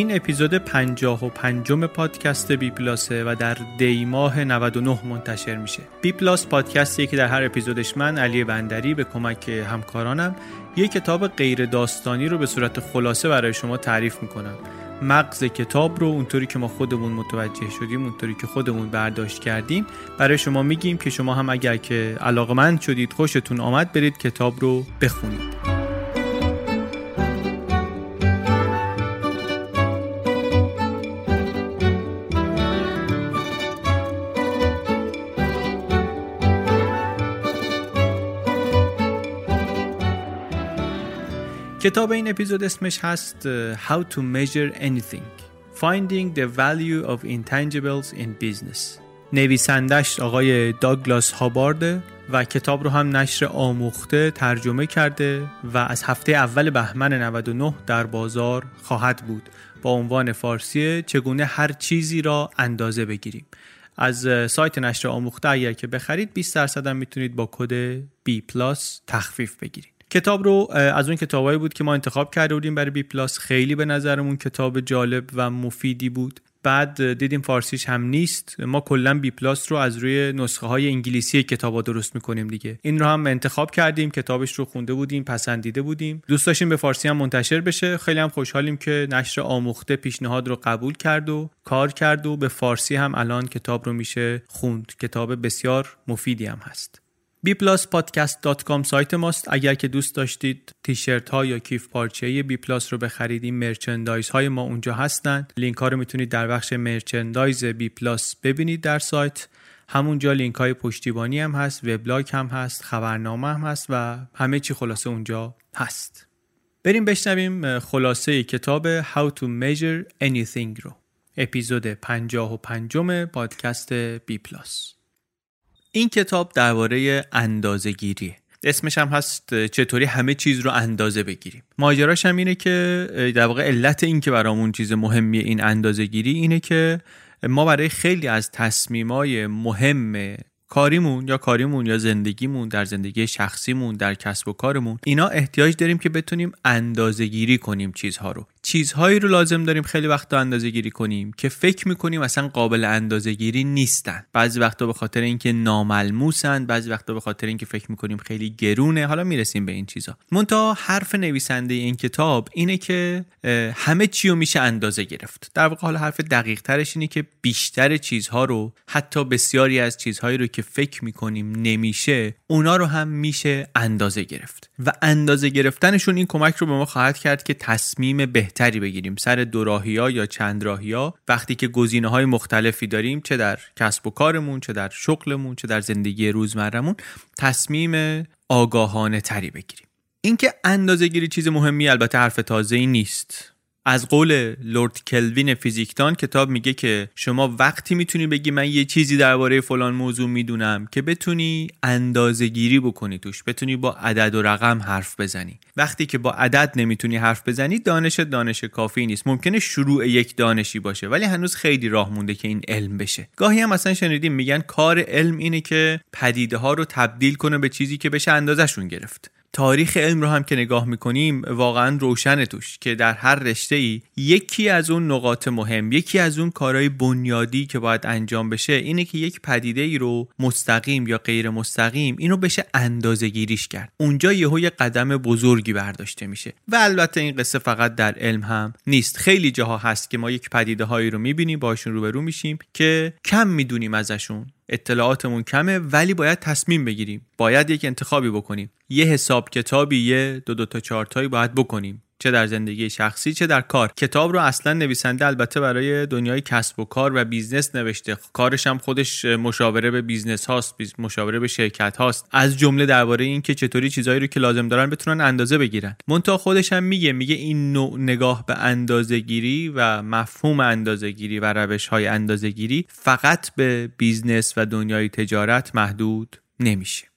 این اپیزود پنجاه و پنجم پادکست بی پلاسه و در دی ماه 99 منتشر میشه. بی پلاس پادکستیه که در هر اپیزودش من علی بندری به کمک همکارانم یک کتاب غیر داستانی رو به صورت خلاصه برای شما تعریف می‌کنم. مغز کتاب رو اونطوری که ما خودمون متوجه شدیم اونطوری که خودمون برداشت کردیم برای شما میگیم که شما هم اگر که علاقمند شدید خوشتون آمد برید کتاب رو بخونید. کتاب این اپیزود اسمش هست How to Measure Anything Finding the Value of Intangibles in Business. نویسندش آقای داگلاس هابارده و کتاب رو هم نشر آموخته ترجمه کرده و از هفته اول بهمن 99 در بازار خواهد بود. با عنوان فارسی چگونه هر چیزی را اندازه بگیریم. از سایت نشر آموخته اگر که بخرید 20 درصد هم می‌تونید با کد B+ تخفیف بگیرید. کتاب رو از اون کتابایی بود که ما انتخاب کرده بودیم برای بی پلاس. خیلی به نظرمون کتاب جالب و مفیدی بود. بعد دیدیم فارسیش هم نیست. ما کلا بی پلاس رو از روی نسخه های انگلیسی کتابا درست می‌کنیم دیگه. این رو هم انتخاب کردیم کتابش رو خونده بودیم پسندیده بودیم. دوست داشتیم به فارسی هم منتشر بشه. خیلی هم خوشحالیم که نشر آموخته پیشنهاد رو قبول کرد و کار کرد و به فارسی هم الان کتاب رو میشه خوند. کتاب بسیار مفیدی هم هست. bpluspodcast.com سایت ماست. اگر که دوست داشتید تیشرت ها یا کیف پارچه بی پلاس رو بخرید این merchandise های ما اونجا هستن. لینک ها رو می‌تونید در بخش merchandise بی پلاس ببینید در سایت. همونجا لینک های پشتیبانی هم هست وبلاگ هم هست خبرنامه هم هست و همه چی خلاصه اونجا هست. بریم بشنویم خلاصه کتاب How to Measure Anything رو. اپیزود 55 پادکست بی پلاس این کتاب درباره اندازه گیریه اسمش هم هست چطوری همه چیز رو اندازه بگیریم. ماجراش هم اینه که در واقع علت این که برامون چیز مهمی این اندازه گیری اینه که ما برای خیلی از تصمیمای مهم کاریمون یا کاریمون یا زندگیمون در زندگی شخصیمون در کسب و کارمون اینا احتیاج داریم که بتونیم اندازه گیری کنیم چیزها رو. چیزهایی رو لازم داریم خیلی وقتا اندازه گیری کنیم که فکر می‌کنیم اصلا قابل اندازه گیری نیستن. بعضی وقتا به خاطر اینکه ناملموسن بعضی وقتا به خاطر اینکه فکر می‌کنیم خیلی گرونه. حالا می‌رسیم به این چیزا. منتها حرف نویسنده این کتاب اینه که همه چی رو میشه اندازه گرفت. در واقع حالا حرف دقیق ترش اینه که بیشتر چیزها رو حتی بسیاری از چیزهایی رو که فکر می‌کنیم نمیشه اونا رو هم میشه اندازه گرفت. و اندازه گرفتنشون این کمک رو به ما خواهد کرد که تصمیم بهتری بگیریم. سر دوراهی ها یا چند راهی ها وقتی که گزینه های مختلفی داریم چه در کسب و کارمون چه در شغلمون چه در زندگی روزمرمون تصمیم آگاهانه تری بگیریم. اینکه اندازه گیری چیز مهمی البته حرف تازه ای نیست. از قول لورد کلوین فیزیکدان کتاب میگه که شما وقتی می‌تونی بگی من یه چیزی درباره فلان موضوع می‌دونم که بتونی اندازه گیری بکنی توش بتونی با عدد و رقم حرف بزنی. وقتی که با عدد نمی‌تونی حرف بزنی دانش دانش کافی نیست. ممکنه شروع یک دانشی باشه ولی هنوز خیلی راه مونده که این علم بشه. گاهی هم مثلا شنیدیم میگن کار علم اینه که پدیده ها رو تبدیل کنه به چیزی که بشه اندازشون گرفت. تاریخ علم رو هم که نگاه می‌کنیم واقعا روشن توش که در هر رشته ای یکی از اون نقاط مهم یکی از اون کارهای بنیادی که باید انجام بشه اینه که یک پدیده ای رو مستقیم یا غیر مستقیم اینو بشه اندازه گیریش کرد. اونجا یهو یه قدم بزرگی برداشته میشه و البته این قصه فقط در علم هم نیست. خیلی جاها هست که ما یک پدیده هایی رو می‌بینیم باشون روبرو میشیم که کم می‌دونیم ازشون اطلاعاتمون کمه ولی باید تصمیم بگیریم. باید یک انتخابی بکنیم. یه حساب کتابی یه دو دو تا چارتایی باید بکنیم. چه در زندگی شخصی چه در کار. کتاب رو اصلا نویسنده البته برای دنیای کسب و کار و بیزنس نوشته. کارش هم خودش مشاوره به بیزنس هاست مشاوره به شرکت هاست. از جمله درباره اینکه چطوری چیزایی رو که لازم دارن بتونن اندازه بگیرن. منتها خودش هم میگه میگه این نوع نگاه به اندازه گیری و مفهوم اندازه گیری و روش های اندازه گیری فقط به بیزنس و دنیای تجارت محدود نمیشه.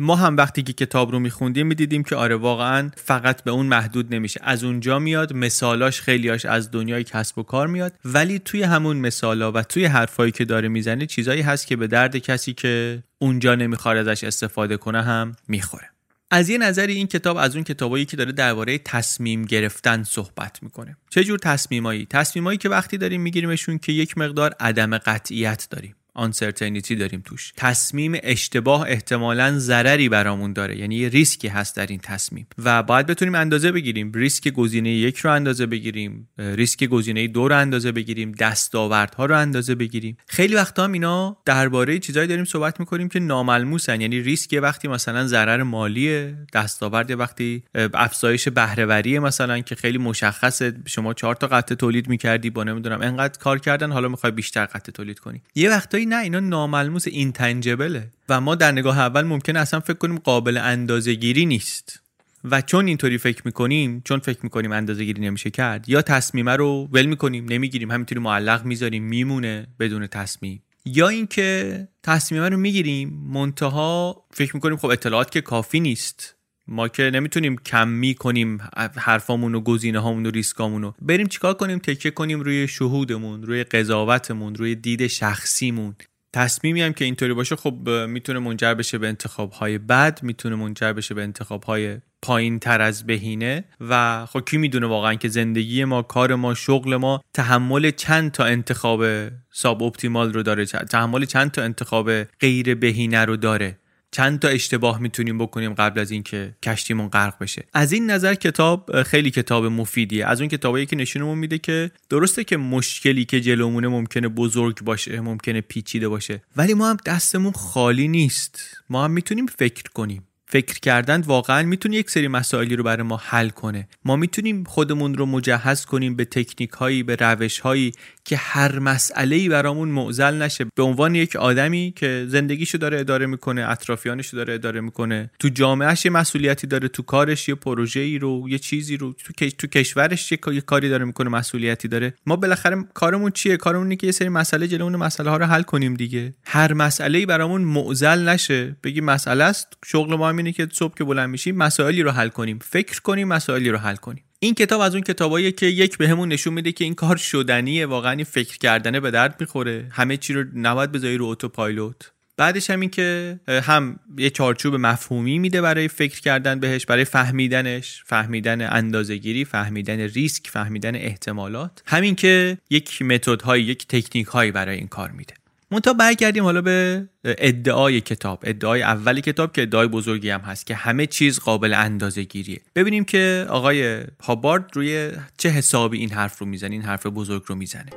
ما هم وقتی که کتاب رو میخوندیم می‌دیدیم که آره واقعا فقط به اون محدود نمیشه. از اونجا میاد مثالاش خیلیاش از دنیای کسب و کار میاد ولی توی همون مثالا و توی حرفایی که داره می‌زنه چیزایی هست که به درد کسی که اونجا نمی‌خواد ازش استفاده کنه هم می‌خوره. از یه نظری این کتاب از اون کتابایی که داره درباره تصمیم گرفتن صحبت می‌کنه. چه جور تصمیمایی؟ تصمیمایی که وقتی داریم میگیریمشون که یک مقدار عدم قطعیت داریم. uncertainty داریم توش. تصمیم اشتباه احتمالا ضرری برامون داره. یعنی یه ریسکی هست در این تصمیم. و باید بتونیم اندازه بگیریم. ریسک گزینه یک رو اندازه بگیریم. ریسک گزینه دو رو اندازه بگیریم. دستاوردها رو اندازه بگیریم. خیلی وقتا هم اینا درباره چیزایی داریم صحبت می‌کنیم که ناملموسن. یعنی ریسک وقتی مثلا ضرر مالی دستاورد وقتی افزایش بهرهوری مثلا که خیلی مشخصه. شما چهار تا قطعه تولید می‌کردی. با نمی‌دونم انقدر کار کردن. حالا می‌خوای بیشتر قطعه تولید کنی. یه وقتایی نه اینا ناملموس اینتنجبله. و ما در نگاه اول ممکنه اصلا فکر کنیم قابل اندازه گیری نیست. و چون اینطوری فکر می‌کنیم چون فکر می‌کنیم اندازه گیری نمیشه کرد یا تصمیمه رو ول می‌کنیم نمی‌گیریم همینطوری معلق می‌ذاریم میمونه بدون تصمیم. یا اینکه تصمیمه رو می‌گیریم منتها فکر می‌کنیم خب اطلاعات که کافی نیست. ما که نمی‌تونیم کمی کنیم حرفامون و گزینه هامون و ریسکامون رو. بریم چیکار کنیم؟ تکیه کنیم روی شهودمون روی قضاوتمون روی دید شخصیمون. تصمیمی هم که اینطوری باشه خب می‌تونه منجر بشه به انتخاب های بد می‌تونه منجر بشه به انتخاب های پایین تر از بهینه و خب کی می‌دونه واقعا که زندگی ما کار ما شغل ما تحمل چند تا انتخاب ساب اپتیمال رو داره تحمل چند تا انتخاب غیر بهینه رو داره. چند تا اشتباه می‌تونیم بکنیم قبل از اینکه کشتیمون غرق بشه. از این نظر کتاب خیلی کتاب مفیدیه. از اون کتابایی که نشونمون میده که درسته که مشکلی که جلومونه ممکنه بزرگ باشه ممکنه پیچیده باشه ولی ما هم دستمون خالی نیست. ما هم می‌تونیم فکر کنیم. فکر کردن واقعا می‌تونه یک سری مسائلی رو برای ما حل کنه. ما می‌تونیم خودمون رو مجهز کنیم به تکنیک هایی به روش هایی که هر مسئله ای برامون معضل نشه. به عنوان یک آدمی که زندگیشو داره اداره می‌کنه اطرافیانشو داره اداره می‌کنه تو جامعهش یه مسئولیتی داره تو کارش یه پروژه ای رو یه چیزی رو تو, تو کشورش یه کاری داره می‌کنه مسئولیتی داره. ما بالاخره کارمون چیه؟ کارمون اینه که یه سری مسئله جلومون مسئله ها رو حل کنیم دیگه. هر مسئله ای برامون معضل نشه. بگی مسئله است شغل ما همینه که صبح که بلند میشیم مسائلی رو حل کنیم. فکر کنیم مسائلی رو حل کنیم. این کتاب از اون کتاباییه که یک بهمون به نشون میده که این کار شدنیه. واقعا فکر کردنه به درد می‌خوره. همه چی رو نباید بذاری رو اتوپایلوت. بعدش هم این که هم یه چارچوب مفهومی میده برای فکر کردن بهش برای فهمیدنش. فهمیدن اندازهگیری فهمیدن ریسک فهمیدن احتمالات. همین که یک متد یک تکنیک هایی برای این کار میده. منتها برگردیم حالا به ادعای کتاب. ادعای اولی کتاب که ادعای بزرگی هم هست که همه چیز قابل اندازه گیریه ببینیم که آقای هابارد روی چه حسابی این حرف رو می‌زنه این حرف بزرگ رو می‌زنه.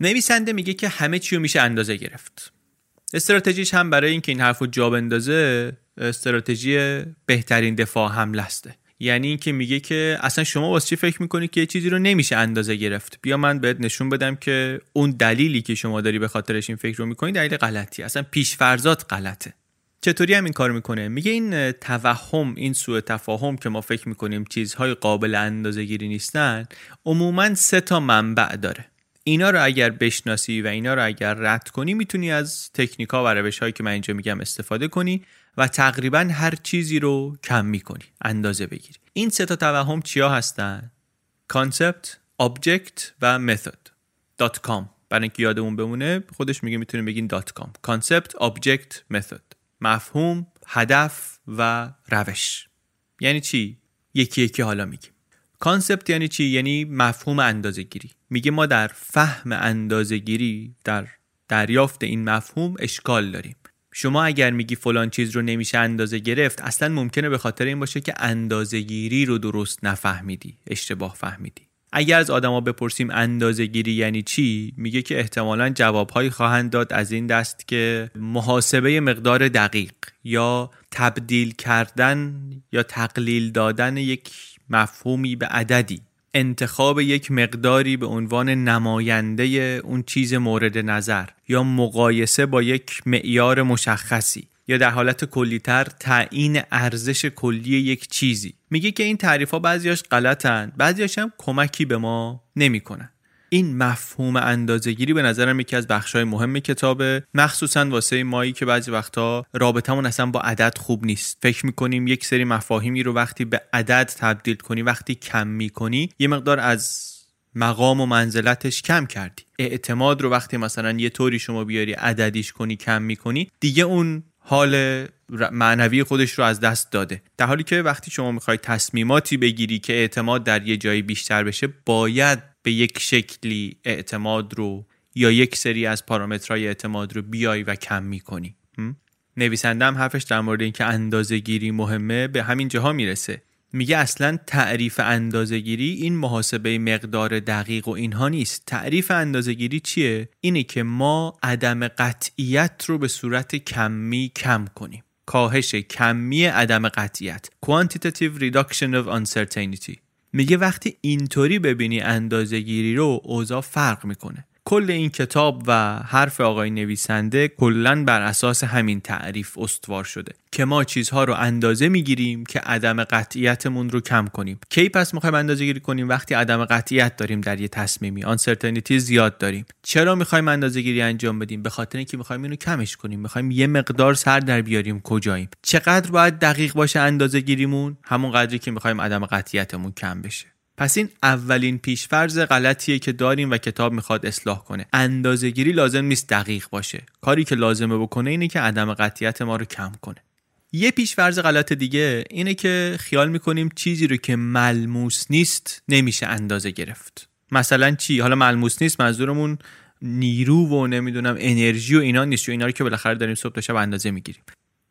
نویسنده میگه که همه چی رو میشه اندازه گرفت. استراتژیش هم برای اینکه این حرف رو جا بندازه استراتژی بهترین دفاع حمله است. یعنی اینکه میگه که اصلا شما واسه چی فکر می‌کنی که چیزی رو نمیشه اندازه گرفت؟ بیا من بهت نشون بدم که اون دلیلی که شما داری به خاطرش این فکر رو می‌کنی دلیل غلطی اصلا پیشفرزات غلطه. چطوری هم این کار می‌کنه؟ میگه این توهم این سوء تفاهم که ما فکر می‌کنیم چیزهای قابل اندازه گیری نیستن عموما سه تا منبع داره. اینا رو اگر بشناسی و اینا رو اگر رد کنی می‌تونی از تکنیکا و روش هایی که من اینجا میگم استفاده کنی و تقریبا هر چیزی رو کمی کنی اندازه بگیری. این سه تا توهم چیا هستن؟ concept object و method dot com برای اینکه یادمون بمونه خودش میگه می‌تونیم بگین dot com concept object method مفهوم هدف و روش. یعنی چی؟ یکی یکی حالا میگیم. کانسپت یعنی چی؟ یعنی مفهوم اندازه گیری میگه ما در فهم اندازه گیری در دریافت این مفهوم اشکال داریم. شما اگر میگی فلان چیز رو نمیشه اندازه گرفت اصلا ممکنه به خاطر این باشه که اندازه گیری رو درست نفهمیدی اشتباه فهمیدی. اگر از آدما بپرسیم اندازه گیری یعنی چی میگه که احتمالا جوابهایی خواهند داد از این دست که محاسبه مقدار دقیق یا تبدیل کردن یا تقلیل دادن یک مفهومی به عددی. انتخاب یک مقداری به عنوان نماینده اون چیز مورد نظر یا مقایسه با یک معیار مشخصی یا در حالت کلیتر تعیین ارزش کلی یک چیزی. میگه که این تعریف ها بعضیاش غلطن بعضیاش هم کمکی به ما نمی‌کنن. این مفهوم اندازهگیری به نظرم یکی از بخشهای مهم کتابه. مخصوصا واسه مایی که بعضی وقتا رابطمون اصلا با عدد خوب نیست. فکر می‌کنیم یک سری مفاهیمی رو وقتی به عدد تبدیل کنی وقتی کم می‌کنی یه مقدار از مقام و منزلتش کم کردی. اعتماد رو وقتی مثلا یه طوری شما بیاری عددیش کنی کم می‌کنی دیگه اون حال معنوی خودش رو از دست داده. در حالی که وقتی شما می‌خوای تصمیماتی بگیری که اعتماد در یه جایی بیشتر بشه باید به یک شکلی اعتماد رو یا یک سری از پارامترهای اعتماد رو بیای و کم می‌کنی. نویسنده هم حرفش در مورد اینکه اندازه گیری مهمه به همین جاها می‌رسه. میگه اصلا تعریف اندازهگیری این محاسبه مقدار دقیق و اینها نیست. تعریف اندازهگیری چیه؟ اینه که ما عدم قطعیت رو به صورت کمی کم کنیم. کاهش کمی عدم قطعیت. Quantitative reduction of uncertainty. میگه وقتی اینطوری ببینی اندازهگیری رو اوضاع فرق می‌کنه. کل این کتاب و حرف آقای نویسنده کلا بر اساس همین تعریف استوار شده که ما چیزها رو اندازه می‌گیریم که عدم قطعیتمون رو کم کنیم. کی پس می‌خوایم اندازه گیری کنیم؟ وقتی عدم قطعیت داریم در یه تصمیمی. آنسرتینیتی زیاد داریم. چرا می‌خوایم اندازه گیری انجام بدیم؟ به خاطر اینکه می‌خوایم اینو کمش کنیم. می‌خوایم یه مقدار سر در بیاریم کجاییم. چقدر باید دقیق باشه اندازه گیریمون؟ همون قدری که می‌خوایم عدم قطعیتمون کم بشه. پس این اولین پیشفرز غلطیه که داریم و کتاب می‌خواد اصلاح کنه. اندازهگیری لازم نیست دقیق باشه. کاری که لازمه بکنه اینه که عدم قطعیت ما رو کم کنه. یه پیشفرز غلط دیگه اینه که خیال می‌کنیم چیزی رو که ملموس نیست نمیشه اندازه گرفت. مثلا چی؟ حالا ملموس نیست منظورمون نیرو و نمی‌دونم انرژی و اینا نیست. و اینا رو که بالاخره داریم صبح تا شب اندازه می‌گیریم.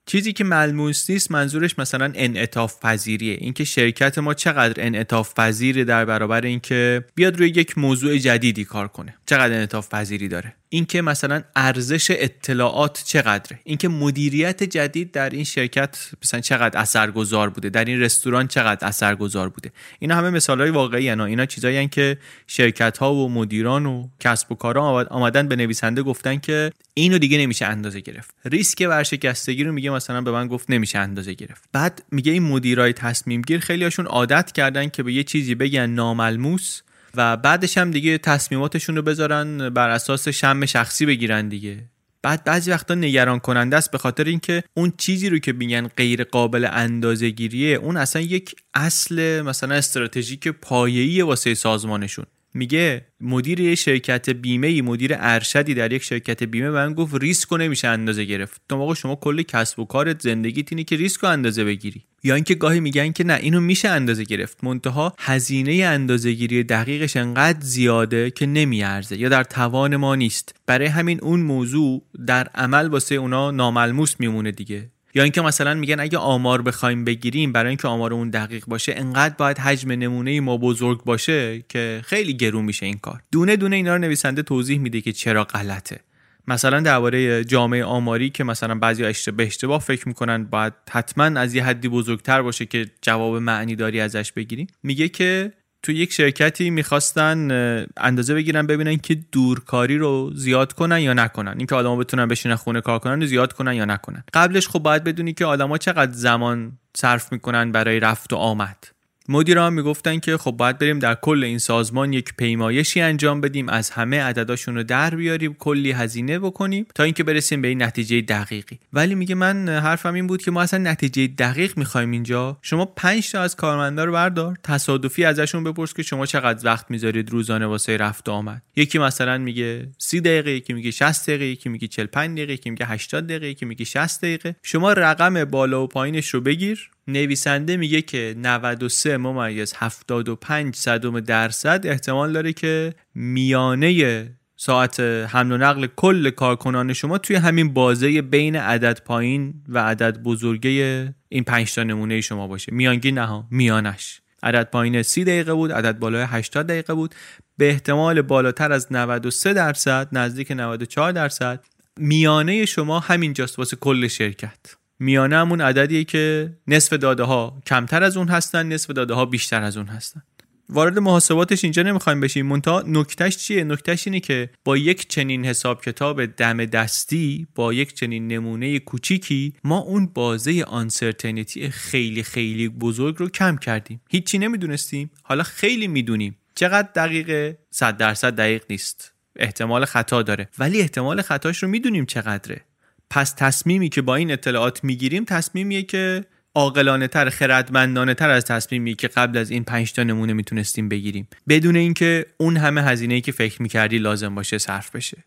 چیزی که ملموس نیست منظورش مثلا انعطاف پذیریه. اینکه شرکت ما چقدر انعطاف پذیره در برابر اینکه بیاد روی یک موضوع جدیدی کار کنه. چقدر انعطاف پذیری داره. اینکه مثلا ارزش اطلاعات چقدره. اینکه مدیریت جدید در این شرکت مثلا چقدر اثرگذار بوده. در این رستوران چقدر اثرگذار بوده. اینا همه مثال های واقعی هن. اینا چیزایی که شرکت ها و مدیران و کسب و کارا آمدن به نویسنده گفتن که اینو دیگه نمیشه اندازه گرفت. ریسک ورشکستگی رو میگه مثلا به من گفت نمیشه اندازه گرفت. بعد میگه این مدیرای تصمیم گیر خیلی هاشون عادت کردن که به یه چیزی بگن ناملموس و بعدش هم دیگه تصمیماتشون رو بذارن بر اساس شم شخصی بگیرن دیگه. بعد بعضی وقتا نگران کننده است به خاطر اینکه اون چیزی رو که میگن غیر قابل اندازه گیریه اون اصلا یک اصل مثلا استراتژیک پایه‌ای واسه سازمانشون. میگه مدیر یه شرکت بیمه ای مدیر ارشدی در یک شرکت بیمه من گفت ریسک نمیشه اندازه گرفت. تو موقع شما کل کسب و کارت زندگیت اینه که ریسک رو اندازه بگیری. یا اینکه گاهی میگن که نه اینو میشه اندازه گرفت. منتها هزینه اندازه گیری دقیقش انقدر زیاده که نمیارزه یا در توان ما نیست. برای همین اون موضوع در عمل واسه اونا ناملموس میمونه دیگه. یا اینکه مثلا میگن اگه آمار بخوایم بگیریم برای اینکه آمار اون دقیق باشه انقدر باید حجم نمونه ما بزرگ باشه که خیلی گرون میشه این کار. دونه دونه اینا رو نویسنده توضیح میده که چرا غلطه. مثلا درباره جامعه آماری که مثلا بعضی اشتباه اشتباه فکر می‌کنن باید حتما از یه حدی بزرگتر باشه که جواب معنی داری ازش بگیریم میگه که تو یک شرکتی می‌خواستن اندازه بگیرن ببینن که دورکاری رو زیاد کنن یا نکنن. اینکه آدما بتونن بشینن خونه کار کنن و زیاد کنن یا نکنن. قبلش خب باید بدونی که آدما چقدر زمان صرف می‌کنن برای رفت و آمد. مدیران می‌گفتن که خب باید بریم در کل این سازمان یک پیمایشی انجام بدیم از همه عدداشون رو در بیاریم کلی هزینه بکنیم تا اینکه برسیم به این نتیجه دقیقی. ولی میگه من حرفم این بود که ما اصلا نتیجه دقیق می‌خوایم اینجا. شما 5 تا از کارمندا رو بردار تصادفی ازشون بپرس که شما چقدر وقت می‌ذارید روزانه واسه رفت و آمد. یکی مثلا میگه 30 دقیقه یکی میگه 60 دقیقه یکی میگه 45 دقیقه یکی میگه 80 دقیقه یکی میگه 60 دقیقه. شما رقم بالا و پایینش رو بگیر. نویسنده میگه که 93 ممیز 75 صدم درصد احتمال داره که میانه ساعت حمل و نقل کل کارکنان شما توی همین بازه بین عدد پایین و عدد بزرگه این 5 تا نمونه شما باشه. میانگی نه میانش. عدد پایین 30 دقیقه بود عدد بالای 80 دقیقه بود. به احتمال بالاتر از 93 درصد نزدیک 94 درصد میانه شما همینجاست واسه کل شرکت. میانه همون عددیه که نصف داده ها کمتر از اون هستن نصف داده ها بیشتر از اون هستن. وارد محاسباتش اینجا نمی‌خوایم بشیم. مونتا نکتهش چیه؟ نکتهش اینه که با یک چنین حساب کتاب دم دستی با یک چنین نمونه کوچیکی ما اون بازه آنسرتینیتی خیلی خیلی بزرگ رو کم کردیم. هیچی نمی‌دونستیم. حالا خیلی می‌دونیم. چقدر دقیقه؟ 100 درصد دقیق نیست. احتمال خطا داره. ولی احتمال خطاش رو می‌دونیم چقدره. پس تصمیمی که با این اطلاعات می‌گیریم تصمیمیه که عاقلانه تر خردمندانه تر از تصمیمی که قبل از این پنج تا نمونه می‌تونستیم بگیریم. بدون اینکه اون همه هزینه که فکر می‌کردی لازم باشه صرف بشه.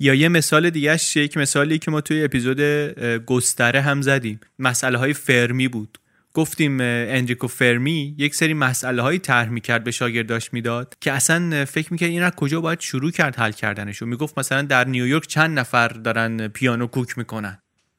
یا یه مثال دیگهش یک مثالی که ما توی اپیزود گستره هم زدیم. مسئله های فرمی بود. گفتیم اندریکو فرمی یک سری مسئله هایی طرح می‌کرد به شاگرداش می‌داد که اصلا فکر می‌کرد این از کجا باید شروع کرد حل کردنشو. می‌گفت مثلا در نیویورک چند نفر دارن پیانو کوک می‌کنن.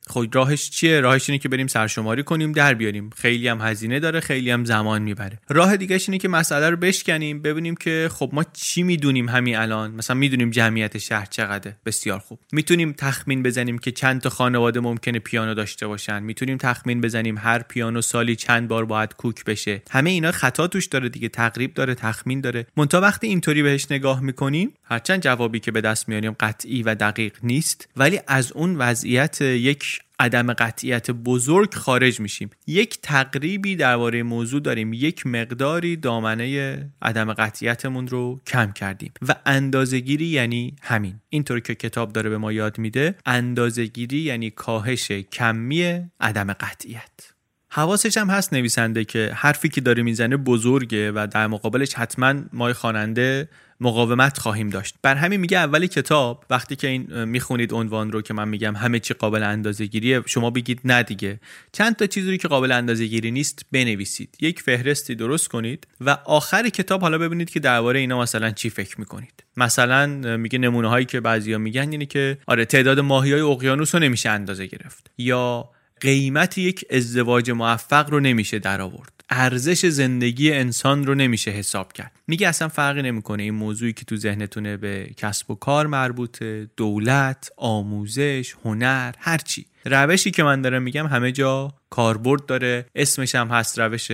خب راهش چیه؟ راهش اینه که بریم سرشماری کنیم در بیاریم. خیلی هم هزینه داره خیلی هم زمان می‌بره. راه دیگه اینه که مسئله رو بشکنیم ببینیم که خب ما چی می‌دونیم همین الان؟ مثلا می‌دونیم جمعیت شهر چقدره. بسیار خوب. می‌تونیم تخمین بزنیم که چند تا خانواده ممکنه پیانو داشته باشن. می‌تونیم تخمین بزنیم هر پیانو سالی چند بار باید کوک بشه. همه اینا خطا توش داره دیگه تقریب داره تخمین داره. مونتا وقتی اینطوری بهش نگاه می‌کنیم هرچند جوابی که به دست میاریم قطعی و دقیق نیست ولی از اون وضعیت یک عدم قطعیت بزرگ خارج میشیم. یک تقریبی درباره موضوع داریم. یک مقداری دامنه عدم قطعیتمون رو کم کردیم. و اندازهگیری یعنی همین. اینطور که کتاب داره به ما یاد میده اندازهگیری یعنی کاهش کمی عدم قطعیت. حواسش هم هست نویسنده که حرفی که داره می‌زنه بزرگه و در مقابلش حتما ما خواننده مقاومت خواهیم داشت. بر همین میگه اول کتاب وقتی که این می‌خونید عنوان رو که من میگم همه چی قابل اندازه گیریه شما بگید نه دیگه. چند تا چیزی که قابل اندازه گیری نیست بنویسید. یک فهرستی درست کنید و آخر کتاب حالا ببینید که درباره اینا مثلا چی فکر می‌کنید. مثلا میگه نمونه هایی که بعضیا میگن اینه که آره تعداد ماهی های اقیانوس رو نمیشه اندازه گرفت. یا قیمت یک ازدواج موفق رو نمیشه در آورد ارزش زندگی انسان رو نمیشه حساب کرد. میگه اصلا فرقی نمی‌کنه. این موضوعی که تو ذهنتونه به کسب و کار مربوطه دولت آموزش هنر هرچی روشی که من دارم میگم همه جا کاربرد داره. اسمش هم هست روش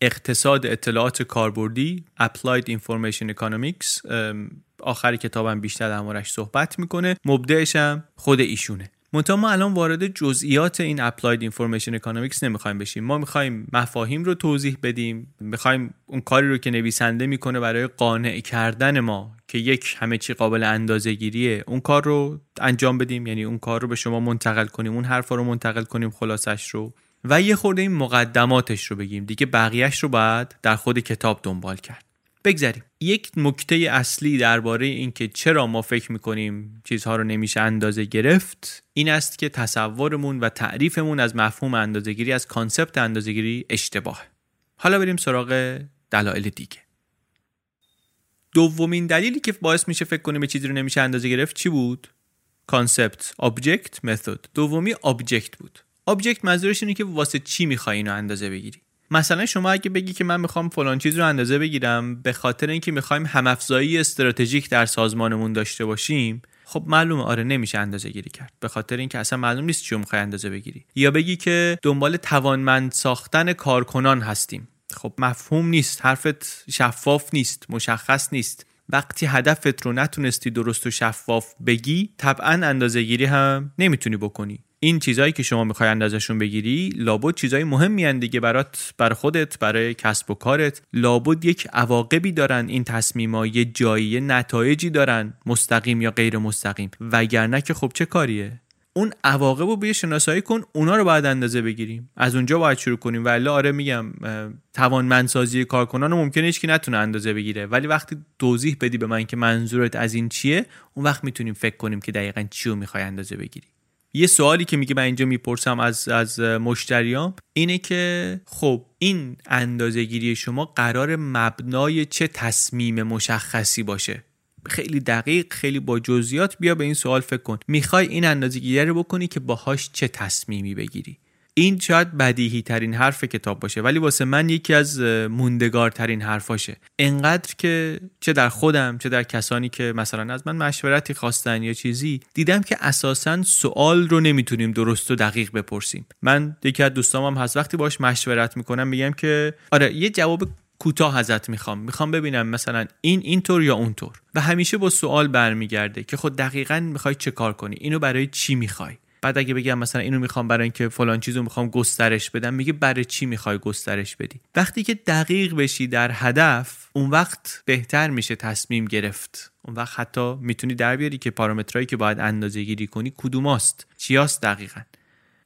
اقتصاد اطلاعات کاربردی Applied Information Economics. آخر کتابم بیشتر در صحبت می‌کنه. مبدعش هم خود ایشونه. منتها ما الان وارد جزئیات این Applied Information Economics نمی‌خوایم بشیم. ما می‌خوایم مفاهیم رو توضیح بدیم. می‌خوایم اون کاری رو که نویسنده می‌کنه برای قانع کردن ما که یک همه چی قابل اندازه گیریه اون کار رو انجام بدیم. یعنی اون کار رو به شما منتقل کنیم اون حرفا رو منتقل کنیم خلاصش رو. و یه خورده این مقدماتش رو بگیم. دیگه بقیهش رو باید در خود کتاب دنبال کرد. بگذریم. یک نکته اصلی درباره اینکه چرا ما فکر می‌کنیم چیزها رو نمیشه اندازه گرفت این است که تصورمون و تعریفمون از مفهوم اندازهگیری از کانسپت اندازهگیری اشتباهه. حالا بریم سراغ دلایل دیگه. دومین دلیلی که باعث میشه فکر کنیم یه چیزی رو نمیشه اندازه گرفت چی بود؟ concept object method دومی object بود. object منظورش اینه که واسه چی می‌خوای اینو اندازه بگیری؟ مثلا شما اگه بگی که من می‌خوام فلان چیز رو اندازه بگیرم به خاطر اینکه می‌خوایم همافزایی استراتژیک در سازمانمون داشته باشیم خب معلومه. آره نمیشه اندازه گیری کرد. به خاطر اینکه اصلا معلوم نیست چی می‌خوای اندازه بگیری. یا بگی که دنبال توانمند ساختن کارکنان هستیم. خب مفهوم نیست. حرفت شفاف نیست. مشخص نیست. وقتی هدفت رو نتونستی درست و شفاف بگی طبعا اندازه گیری هم نمی‌تونی بکنی. این چیزهایی که شما می‌خوای اندازشون بگیری لابد چیزای مهمی هن دیگه برات بر خودت برای کسب و کارت. لابد یک عواقبی دارن این تصمیما یه جایی نتایجی دارن مستقیم یا غیر مستقیم. وگرنه که خب چه کاریه؟ اون عواقب رو بیا شناسایی کن اونا رو باید اندازه بگیریم. از اونجا باید شروع کنیم. ولی آره میگم توانمندسازی کارکنان ممکنه که نتونه اندازه بگیره. ولی وقتی توضیح بدی به من که منظورت از این چیه اون وقت می‌تونیم فکر کنیم که دقیقا چی رو می‌خوای اندازه بگیری. یه سوالی که میگه من اینجا می‌پرسم از از مشتریام اینه که خب این اندازهگیری شما قرار مبنای چه تصمیم مشخصی باشه؟ خیلی دقیق خیلی با جزئیات بیا به این سوال فکر کن. می‌خوای این اندازهگیری رو بکنی که باهاش چه تصمیمی بگیری؟ این شاید بدیهی ترین حرف کتاب باشه ولی واسه من یکی از موندگارترین حرفاشه. انقدر که چه در خودم چه در کسانی که مثلا از من مشورتی خواستن یا چیزی دیدم که اساسا سوال رو نمی‌تونیم درست و دقیق بپرسیم. من یکی از هم هست وقتی باش مشورت می‌کنم میگم که آره یه جواب کوتاه ازت می‌خوام. می‌خوام ببینم مثلا این اینطور یا اونطور. و همیشه با سوال برمیگرده که خود دقیقا می‌خوای چه کار کنی؟ اینو برای چی می‌خوای؟ بعد اگه بگم مثلا اینو می‌خوام برای اینکه فلان چیزو می‌خوام گسترش بدم میگه برای چی می‌خوای گسترش بدی؟ وقتی که دقیق بشی در هدف اون وقت بهتر میشه تصمیم گرفت. اون وقت حتی می‌تونی در بیاری که پارامترهایی که باید اندازه گیری کنی کدوماست چیاست دقیقا.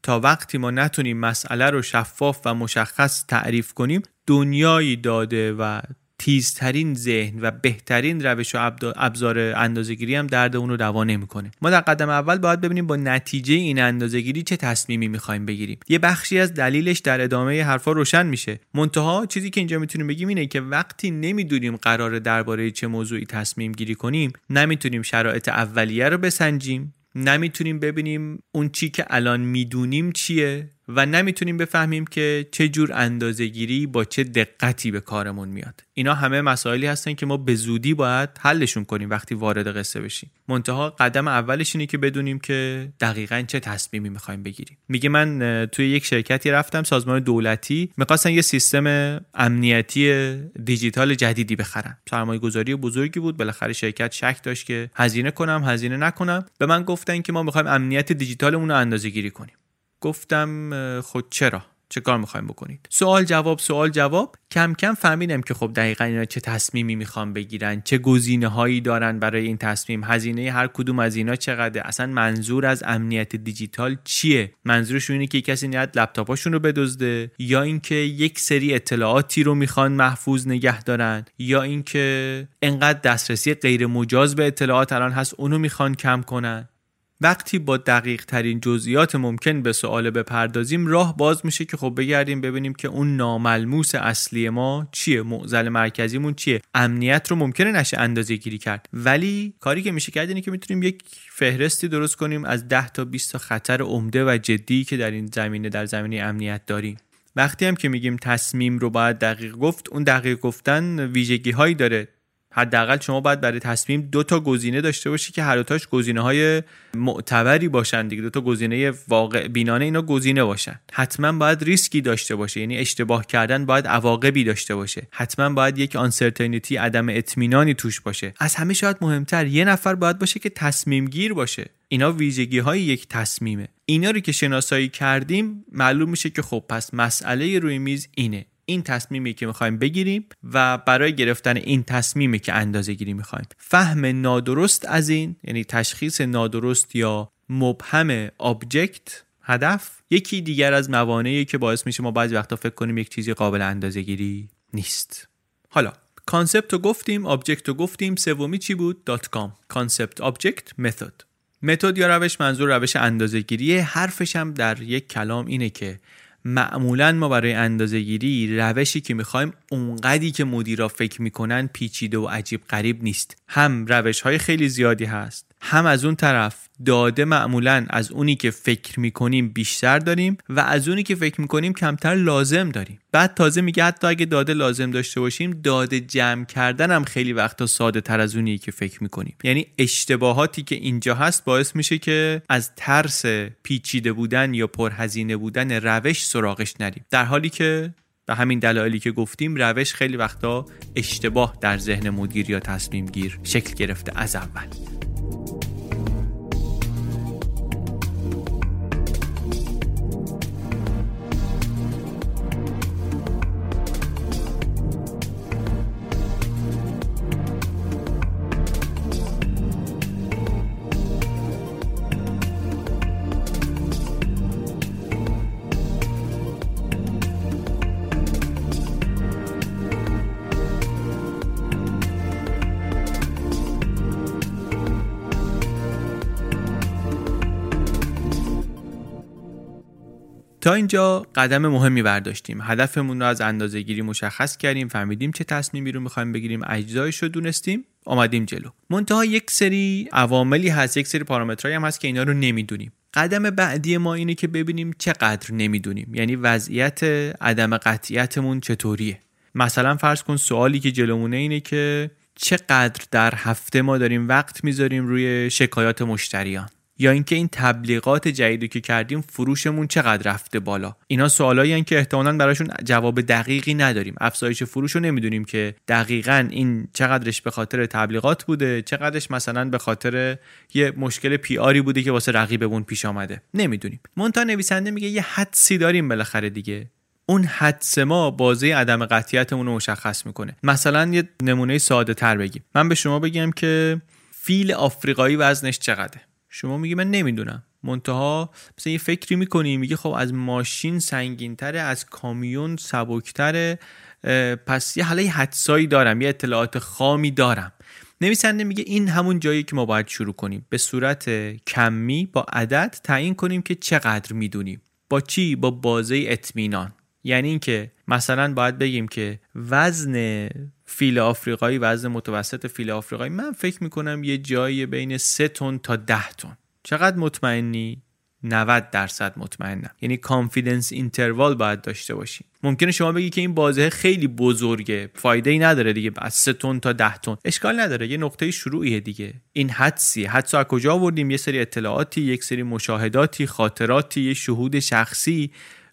تا وقتی ما نتونیم مسئله رو شفاف و مشخص تعریف کنیم دنیایی داده و تیزترین ذهن و بهترین روش و ابزار اندازهگیری هم درد اون رو دوا نمی‌کنه. ما در قدم اول باید ببینیم با نتیجه این اندازهگیری چه تصمیمی می‌خوایم بگیریم. یه بخشی از دلیلش در ادامه حرفا روشن میشه. منتها چیزی که اینجا می‌تونیم بگیم اینه که وقتی نمی‌دونیم قرار درباره چه موضوعی تصمیم گیری کنیم نمی‌تونیم شرایط اولیه رو بسنجیم نمی‌تونیم ببینیم اون چی که الان می‌دونیم چیه. و نمی‌تونیم بفهمیم که چه جور اندازهگیری با چه دقتی به کارمون میاد. اینا همه مسائلی هستن که ما به زودی باید حلشون کنیم وقتی وارد قصه بشیم. منتها قدم اولش اینه که بدونیم که دقیقا چه تصمیمی می‌خوایم بگیریم. میگه من توی یک شرکتی رفتم سازمان دولتی می‌خواستن یه سیستم امنیتی دیجیتال جدیدی بخرم سرمایه گذاری بزرگی بود بالاخره شرکت شک داشت که هزینه کنم هزینه نکنم. به من گفتن که ما می‌خوایم امنیت دیجیتالمون رو اندازه گیری کنیم. گفتم خود چرا؟ چه کار می‌خوایم بکنید؟ سوال جواب سوال جواب. کم کم فهمیدم که خب دقیقا اینا چه تصمیمی می‌خوام بگیرن چه گزینه هایی دارن برای این تصمیم. هزینه هر کدوم از اینا چقدر اصلا منظور از امنیت دیجیتال چیه؟ منظورشون اینه که کسی نیاد لپتاپاشون رو بدزده؟ یا اینکه یک سری اطلاعاتی رو می‌خوان محفوظ نگه دارن؟ یا اینکه انقدر دسترسی غیر مجاز به اطلاعات الان هست اونو می‌خوان کم کنن؟ وقتی با دقیق ترین جزئیات ممکن به سوال بپردازیم راه باز میشه که خب بگردیم ببینیم که اون ناملموس اصلی ما چیه معضل مرکزیمون چیه؟ امنیت رو ممکنه نشه اندازه گیری کرد. ولی کاری که میشه کرد اینه که می‌تونیم یک فهرستی درست کنیم از 10 تا 20 تا خطر عمده و جدی که در این زمینه در زمینه امنیت داریم. وقتی هم که میگیم تصمیم رو باید دقیق گفت اون دقیق گفتن ویژگی هایی داره. حداقل شما باید برای تصمیم دو تا گزینه داشته باشی که هر دوتاش گزینه های معتبری باشن دیگه. دو تا گزینه واقع بینانه اینا گزینه باشن. حتما باید ریسکی داشته باشه. یعنی اشتباه کردن باید عواقبی داشته باشه. حتما باید یک آنسرتینیتی عدم اطمینانی توش باشه. از همه شاید مهمتر یه نفر باید باشه که تصمیم گیر باشه. اینا ویژگی های یک تصمیمه. اینا رو که شناسایی کردیم معلوم میشه که خب پس مسئله روی میز اینه. این تصمیمی که می‌خوایم بگیریم و برای گرفتن این تصمیمی که اندازه گیری می‌خوایم. فهم نادرست از این یعنی تشخیص نادرست یا مبهم object هدف یکی دیگر از موانعی که باعث میشه ما بعضی وقتا فکر کنیم یک چیزی قابل اندازه گیری نیست. حالا concept رو گفتیم object رو گفتیم سومی چی بود؟ dot com concept object method method یا روش منظور روش اندازه گیری حرفش هم در یک کلام اینه که معمولا ما برای اندازه گیری روشی که می‌خوایم اونقدی که مدیرا فکر می‌کنن پیچیده و عجیب غریب نیست. هم روش های خیلی زیادی هست. هم از اون طرف داده معمولا از اونی که فکر می‌کنیم بیشتر داریم و از اونی که فکر می‌کنیم کمتر لازم داریم. بعد تازه میگه حتی اگه داده لازم داشته باشیم داده جمع کردن هم خیلی وقتا ساده تر از اونی که فکر می‌کنیم. یعنی اشتباهاتی که اینجا هست باعث میشه که از ترس پیچیده بودن یا پرهزینه بودن روش سراغش نریم. در حالی که به همین دلایلی که گفتیم روش خیلی وقتا اشتباه در ذهن مدیر یا تصمیم گیر شکل گرفته از اول. تا اینجا قدم مهمی برداشتیم. هدفمون رو از اندازه گیری مشخص کردیم فهمیدیم چه تصمیمی رو می‌خوایم بگیریم اجزایش رو دونستیم آمدیم جلو. منتها یک سری عواملی هست یک سری پارامترهایی هم هست که اینا رو نمی‌دونیم. قدم بعدی ما اینه که ببینیم چقدر نمی‌دونیم. یعنی وضعیت عدم قطعیتمون چطوریه. مثلا فرض کن سوالی که جلومونه اینه که چقدر در هفته ما داریم وقت می‌ذاریم روی شکایات مشتریان؟ یا اینکه این تبلیغات جدیدی که کردیم فروشمون چقدر رفته بالا. اینا سوالایی که احتمالا براشون جواب دقیقی نداریم. افزایش فروش رو نمی‌دونیم که دقیقا این چقدرش به خاطر تبلیغات بوده چقدرش مثلا به خاطر یه مشکل پی آری بوده که واسه رقیبمون پیش آمده. نمی‌دونیم. مونتا نویسنده میگه یه حدسی داریم بالاخره دیگه. اون حدس ما بازه عدم قطعیتمون رو مشخص می‌کنه. مثلا یه نمونه ساده تر بگیم. من به شما بگم که فیل آفریقایی وزنش چقدره؟ شما میگی من نمی‌دونم. منتها مثلا یه فکری می‌کنی میگه خب از ماشین سنگینتره از کامیون سبکتره پس یه حالا حدسایی دارم یه اطلاعات خامی دارم. نویسنده میگه این همون جایی که ما باید شروع کنیم. به صورت کمی با عدد تعیین کنیم که چقدر می‌دونیم. با چی؟ با بازه اطمینان. یعنی اینکه مثلا باید بگیم که وزن فیل آفریقایی وزن متوسط فیل آفریقایی. من فکر می‌کنم یه جایی بین 3 تن تا 10 تن. چقدر مطمئنی؟ 90 درصد مطمئنم. یعنی confidence interval باید داشته باشی. ممکنه شما بگی که این بازه خیلی بزرگه. فایده ای نداره دیگه. از 3 تن تا 10 تن. اشکال نداره. یه نقطه شروعیه دیگه. این حدسی حدس از کجا آوردیم؟ یه سری اطلاعاتی یک سری مشاهداتی خاطراتی یه شهود شخصی.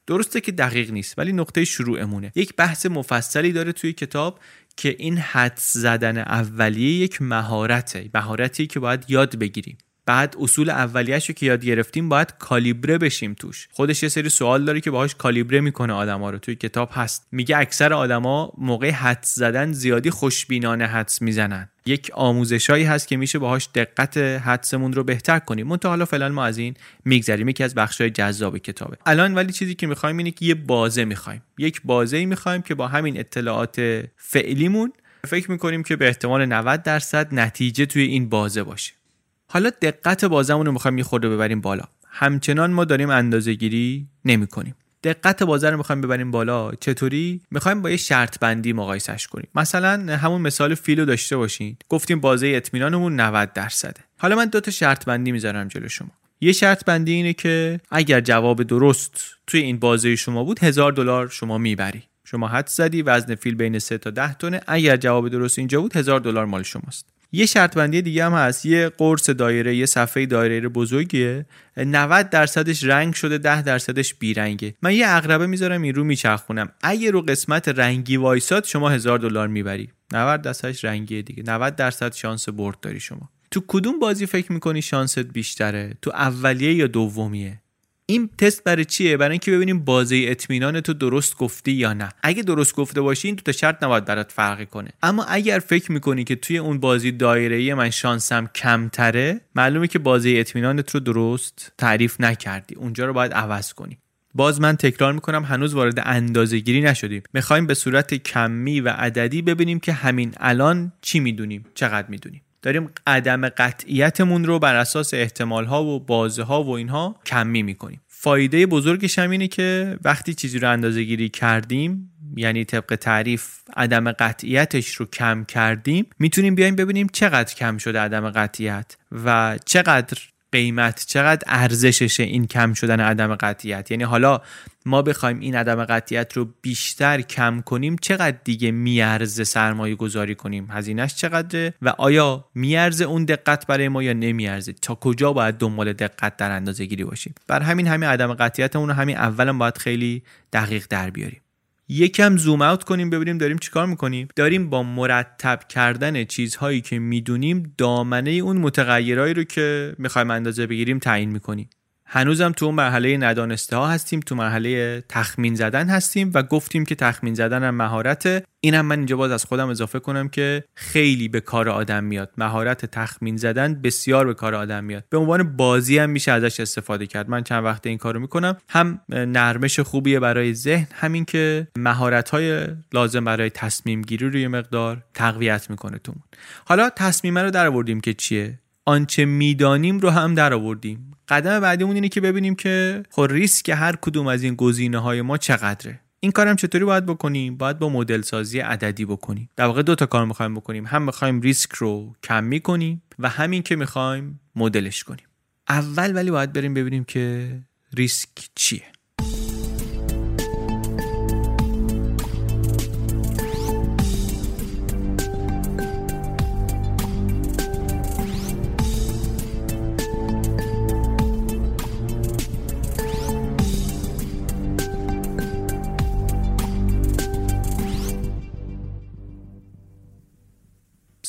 درسته که دقیق نیست ولی نقطه شروعمونه. یک بحث مفصلی داره توی کتاب. که این حدس زدن اولیه یک مهارته مهارتی که باید یاد بگیریم. بعد اصول اولیه‌اش رو که یاد گرفتیم باید کالیبره بشیم توش. خودش یه سری سوال داره که باهاش کالیبره می‌کنه آدما رو توی کتاب هست. میگه اکثر آدما موقع حدس زدن زیادی خوشبینانه حدس می‌زنن. یک آموزشایی هست که میشه باهاش دقت حدسمون رو بهتر کنیم. منتها حالا فعلا ما از این میگذریم. یکی از بخشای جذاب کتابه. الان ولی چیزی که می‌خوایم اینه که یه بازه می‌خوایم. یک بازه می‌خوایم که با همین اطلاعات فعلیمون فکر می‌کنیم که به احتمال 90 درصد نتیجه توی این بازه باشه. حالا دقت بازمون رو می‌خوایم یه خورده ببریم بالا. همچنان ما داریم اندازه گیری نمی کنیم دقت بازار رو می‌خوایم ببریم بالا. چطوری؟ می‌خوایم با یه شرط بندی مقایسش کنیم. مثلا همون مثال فیلو داشته باشین. گفتیم بازه اطمینانمون 90 درصده. حالا من دو تا شرط بندی می‌ذارم جلو شما. یه شرط بندی اینه که اگر جواب درست توی این بازه شما بود هزار دلار شما می‌بری. شما حد زدی وزن فیل بین 3 تا 10 تونه اگر جواب درست اینجا بود هزار دلار مال شماست. یه شرط بندی دیگه هم هست. یه قرص دایره یه صفحه دایره بزرگیه. 90 درصدش رنگ شده 10 درصدش بیرنگه. من یه اقربه می‌ذارم این رو میچرخونم. اگه رو قسمت رنگی وایساد شما هزار دلار می‌بری. 90 درصدش رنگیه دیگه. 90 درصد شانس برد داری شما. تو کدوم بازی فکر می‌کنی شانست بیشتره؟ تو اولیه یا دومیه؟ این تست برای چیه؟ برای اینکه ببینیم بازی اطمینان تو درست گفتی یا نه. اگه درست گفته باشی این تو تا شرط نباید برات فرقی کنه. اما اگر فکر می‌کنی که توی اون بازی دایره من شانسم کمتره معلومه که بازی اطمینانت رو درست تعریف نکردی. اونجا رو باید عوض کنی. باز من تکرار می‌کنم هنوز وارد اندازه گیری نشدیم. می‌خوایم به صورت کمی و عددی ببینیم که همین الان چی می‌دونیم چقدر می‌دونیم. داریم عدم قطعیتمون رو بر اساس احتمال ها و بازه ها و اینها کمی می‌کنیم. فایده بزرگش هم اینه که وقتی چیزی رو اندازه گیری کردیم یعنی طبق تعریف عدم قطعیتش رو کم کردیم می‌تونیم بیایم ببینیم چقدر کم شده عدم قطعیت و چقدر قیمت چقدر ارزششه این کم شدن عدم قطعیت؟ یعنی حالا ما بخوایم این عدم قطعیت رو بیشتر کم کنیم چقدر دیگه میارزه سرمایه گذاری کنیم؟ هزینهش چقدره؟ و آیا میارزه اون دقت برای ما یا نمیارزه؟ تا کجا باید دنبال دقت در اندازه گیری باشیم؟ بر همین همین عدم قطعیت اون همین اولا باید خیلی دقیق در بیاریم. یکم زوم اوت کنیم ببینیم داریم چیکار می‌کنیم. داریم با مرتب کردن چیزهایی که می‌دونیم دامنه اون متغیرهایی رو که می‌خوایم اندازه بگیریم تعیین می‌کنیم. هنوزم تو مرحله ندانسته ها هستیم تو مرحله تخمین زدن هستیم و گفتیم که تخمین زدن هم مهارت اینم من اینجا باز از خودم اضافه کنم که خیلی به کار آدم میاد. مهارت تخمین زدن بسیار به کار آدم میاد. به عنوان بازی هم میشه ازش استفاده کرد. من چند وقته این کارو می‌کنم. هم نرمش خوبیه برای ذهن همین که مهارت های لازم برای تصمیم گیری روی مقدار تقویت می‌کنه تو حالا تصمیم رو در که چیه؟ آنچه می‌دانیم رو هم در آوردیم قدم بعدیمون اینه که ببینیم که خب ریسک هر کدوم از این گزینه های ما چقدره. این کارم چطوری باید بکنیم؟ باید با مدل سازی عددی بکنیم. در واقع دو تا کار می‌خوایم بکنیم. هم می‌خوایم ریسک رو کم می‌کنیم و همین که می‌خوایم مدلش کنیم. اول ولی باید بریم ببینیم که ریسک چیه.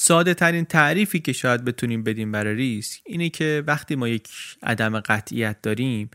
ساده ترین تعریفی که شاید بتونیم بدیم برای ریسک اینه که وقتی ما یک عدم قطعیت داریم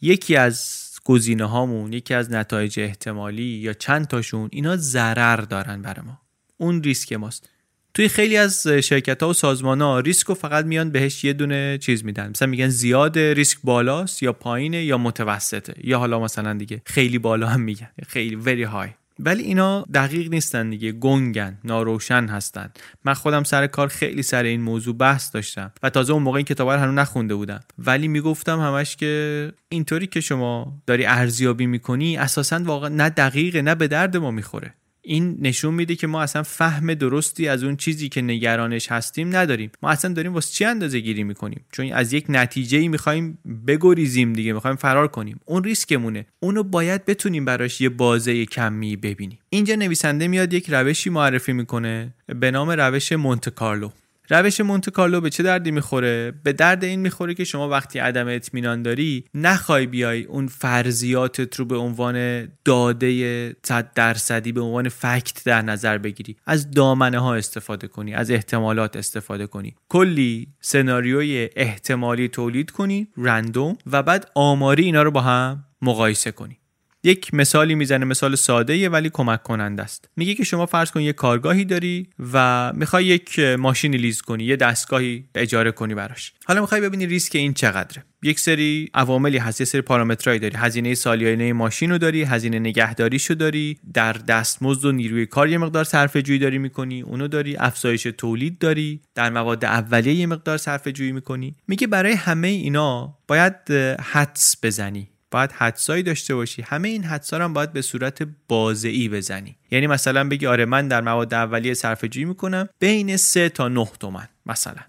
یکی از گزینه هامون یکی از نتایج احتمالی یا چند تاشون اینا ضرر دارن برای ما. اون ریسک ماست. توی خیلی از شرکت ها و سازمان ها ریسک رو فقط میان بهش یه دونه چیز میدن. مثلا میگن زیاد ریسک بالاست یا پایینه یا متوسطه. یا حالا مثلا دیگه خیلی بالا هم میگن. خیلی very high. ولی اینا دقیق نیستن دیگه. گنگن ناروشن هستن. من خودم سر کار خیلی سر این موضوع بحث داشتم و تازه اون موقع این کتاب رو هنوز نخونده بودم. ولی می‌گفتم همش که اینطوری که شما داری ارزیابی می‌کنی اساسا واقعا نه دقیقه نه به درد ما می‌خوره. این نشون میده که ما اصلا فهم درستی از اون چیزی که نگرانش هستیم نداریم. ما اصلا داریم واسه چی اندازه گیری می‌کنیم؟ چون از یک نتیجه ای می‌خوایم بگریزیم دیگه می‌خوایم فرار کنیم. اون ریسکمونه. اونو باید بتونیم براش یه بازه کمی ببینیم. اینجا نویسنده میاد یک روشی معرفی می‌کنه به نام روش مونت کارلو. روش مونت کارلو به چه دردی می‌خوره؟ به درد این می‌خوره که شما وقتی عدم اطمینان داری نخوای بیای اون فرضیاتت رو به عنوان داده صد درصدی به عنوان فکت در نظر بگیری. از دامنه ها استفاده کنی از احتمالات استفاده کنی. کلی سناریوی احتمالی تولید کنی رندوم و بعد آماری اینا رو با هم مقایسه کنی. یک مثالی می‌زنه مثال ساده ولی کمک کننده است. میگه که شما فرض کن یه کارگاهی داری و می‌خوای یک ماشینی لیز کنی یه دستگاهی اجاره کنی براش. حالا می‌خوای ببینی ریسک این چقدره. یک سری عواملی هست یه سری پارامترایی داری. هزینه سالیانه ماشین رو داری هزینه نگهداریشو داری در دستمزد و نیروی کار یه مقدار صرفه جویی داری می‌کنی اونو داری افزایش تولید داری در مواد اولیه یه مقدار صرفه جویی می‌کنی. میگه برای همه اینا باید حدس بزنی. باید حدسایی داشته باشی. همه این حدسا هم باید به صورت بازعی بزنی. یعنی مثلا بگی آره من در مواد اولیه صرفه جویی می‌کنم بین 3 تا 9 تومن مثلا.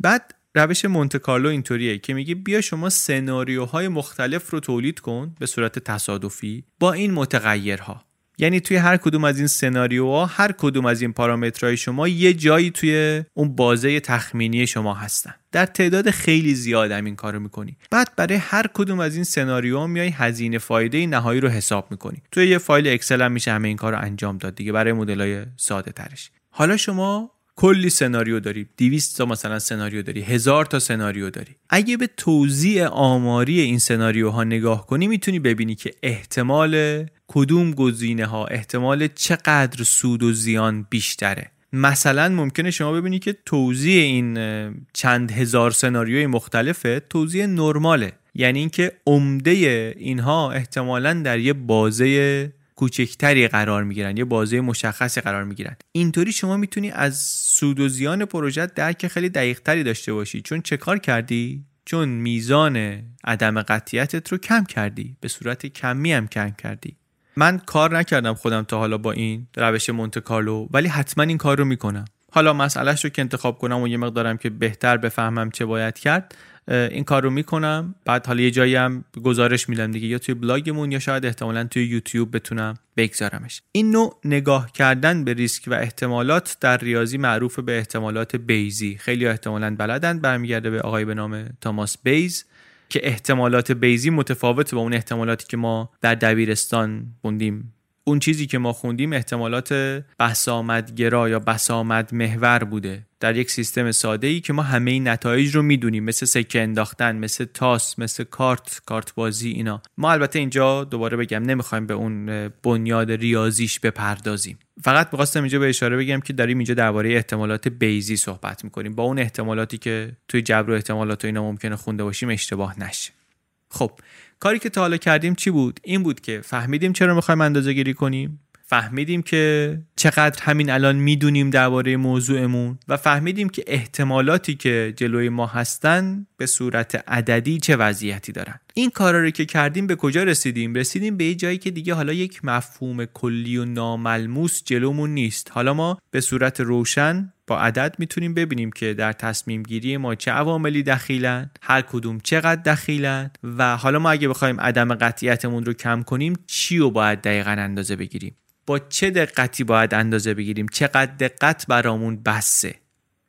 بعد روش مونتکارلو اینطوریه که میگه بیا شما سناریوهای مختلف رو تولید کن به صورت تصادفی با این متغیرها. یعنی توی هر کدوم از این سناریوها هر کدوم از این پارامترهای شما یه جایی توی اون بازه تخمینی شما هستن. در تعداد خیلی زیاد هم این کارو می‌کنی. بعد برای هر کدوم از این سناریوها میای هزینه فایده نهایی رو حساب می‌کنی. توی یه فایل اکسل هم میشه همه این کار انجام داد دیگه برای مدلای ساده ترش حالا شما کلی سناریو داری. 200 تا مثلا سناریو داری. هزار تا سناریو داری. اگه به توزیع آماری این سناریوها نگاه کنی می‌تونی ببینی که احتمال کدوم گزینه ها احتمال چقدر سود و زیان بیشتره. مثلا ممکنه شما ببینی که توزیع این چند هزار سناریوی مختلفه توزیع نرماله. یعنی اینکه عمده اینها احتمالا در یه بازه کوچکتری قرار می‌گیرن یه بازه مشخصی قرار می‌گیرن. اینطوری شما می‌تونی از سود و زیان پروژه درک خیلی دقیق تری داشته باشی. چون چه کار کردی؟ چون میزان عدم قطیتت رو کم کردی. به صورت کمی هم کم کردی. من کار نکردم خودم تا حالا با این روش مونتکارلو ولی حتما این کار رو می‌کنم. حالا مسئلهش رو که انتخاب کنم و یه مقدارم که بهتر بفهمم چه باید کرد این کار رو می‌کنم. بعد حالا یه جایی هم گزارش میدم دیگه یا توی بلاگمون یا شاید احتمالا توی یوتیوب بتونم بگذارمش. این نوع نگاه کردن به ریسک و احتمالات در ریاضی معروف به احتمالات بیزی. خیلی احتمالا بلدن. برمیگرده به آقای به نام تاماس بیز که احتمالات بیزی متفاوت با اون احتمالاتی که ما در دبیرستان خوندیم. اون چیزی که ما خوندیم احتمالات بسامدگرا یا بسامد محور بوده. در یک سیستم ساده ای که ما همه این نتایج رو می‌دونیم مثل سکه انداختن مثل تاس مثل کارت کارت بازی اینا. ما البته اینجا دوباره بگم نمی‌خوایم به اون بنیاد ریاضیش بپردازیم. فقط می‌خواستم اینجا به اشاره بگم که داریم اینجا درباره احتمالات بیزی صحبت می‌کنیم. با اون احتمالاتی که توی جبر و احتمالات و اینا ممکنه خونده باشیم اشتباه نشه. خب کاری که تا حالا کردیم چی بود؟ این بود که فهمیدیم چرا می‌خوایم اندازه گیری کنیم. فهمیدیم که چقدر همین الان می‌دونیم درباره موضوعمون و فهمیدیم که احتمالاتی که جلوی ما هستن به صورت عددی چه وضعیتی دارن. این کارا رو که کردیم به کجا رسیدیم؟ رسیدیم به جایی که دیگه حالا یک مفهوم کلی و ناملموس جلومون نیست. حالا ما به صورت روشن با عدد می‌تونیم ببینیم که در تصمیم گیری ما چه عواملی دخیلن هر کدوم چقدر دخیلن و حالا ما اگه بخوایم عدم قطعیتمون رو کم کنیم چی رو باید دقیقا اندازه بگیریم؟ با چه دقتی باید اندازه بگیریم؟ چقدر دقت برامون بسه؟